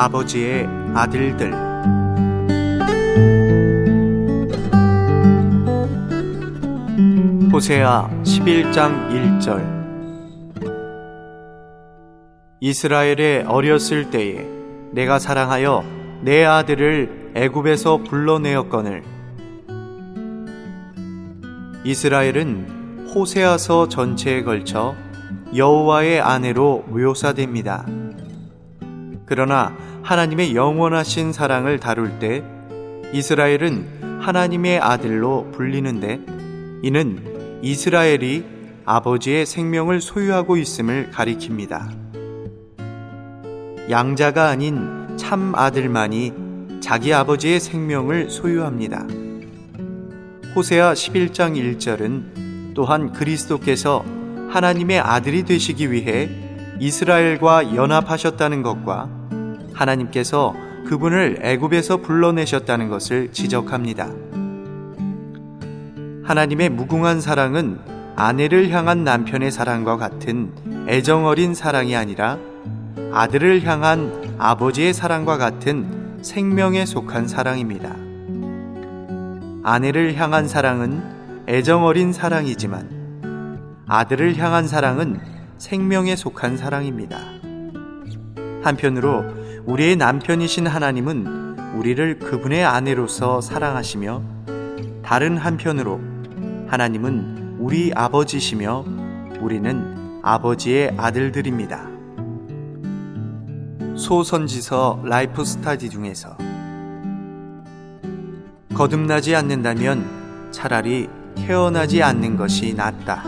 아버지의 아들들. 호세아 11장 1절. 이스라엘의 어렸을 때에 내가 사랑하여 내 아들을 애굽에서 불러내었거늘. 이스라엘은 호세아서 전체에 걸쳐 여호와의 아내로 묘사됩니다. 그러나 하나님의 영원하신 사랑을 다룰 때 이스라엘은 하나님의 아들로 불리는데 이는 이스라엘이 아버지의 생명을 소유하고 있음을 가리킵니다. 양자가 아닌 참 아들만이 자기 아버지의 생명을 소유합니다. 호세아 11장 1절은 또한 그리스도께서 하나님의 아들이 되시기 위해 이스라엘과 연합하셨다는 것과 하나님께서 그분을 애굽에서 불러내셨다는 것을 지적합니다. 하나님의 무궁한 사랑은 아내를 향한 남편의 사랑과 같은 애정 어린 사랑이 아니라 아들을 향한 아버지의 사랑과 같은 생명에 속한 사랑입니다. 아내를 향한 사랑은 애정 어린 사랑이지만 아들을 향한 사랑은 생명에 속한 사랑입니다. 한편으로 우리의 남편이신 하나님은 우리를 그분의 아내로서 사랑하시며 다른 한편으로 하나님은 우리 아버지시며 우리는 아버지의 아들들입니다. 소선지서 라이프 스타디 중에서 거듭나지 않는다면 차라리 태어나지 않는 것이 낫다.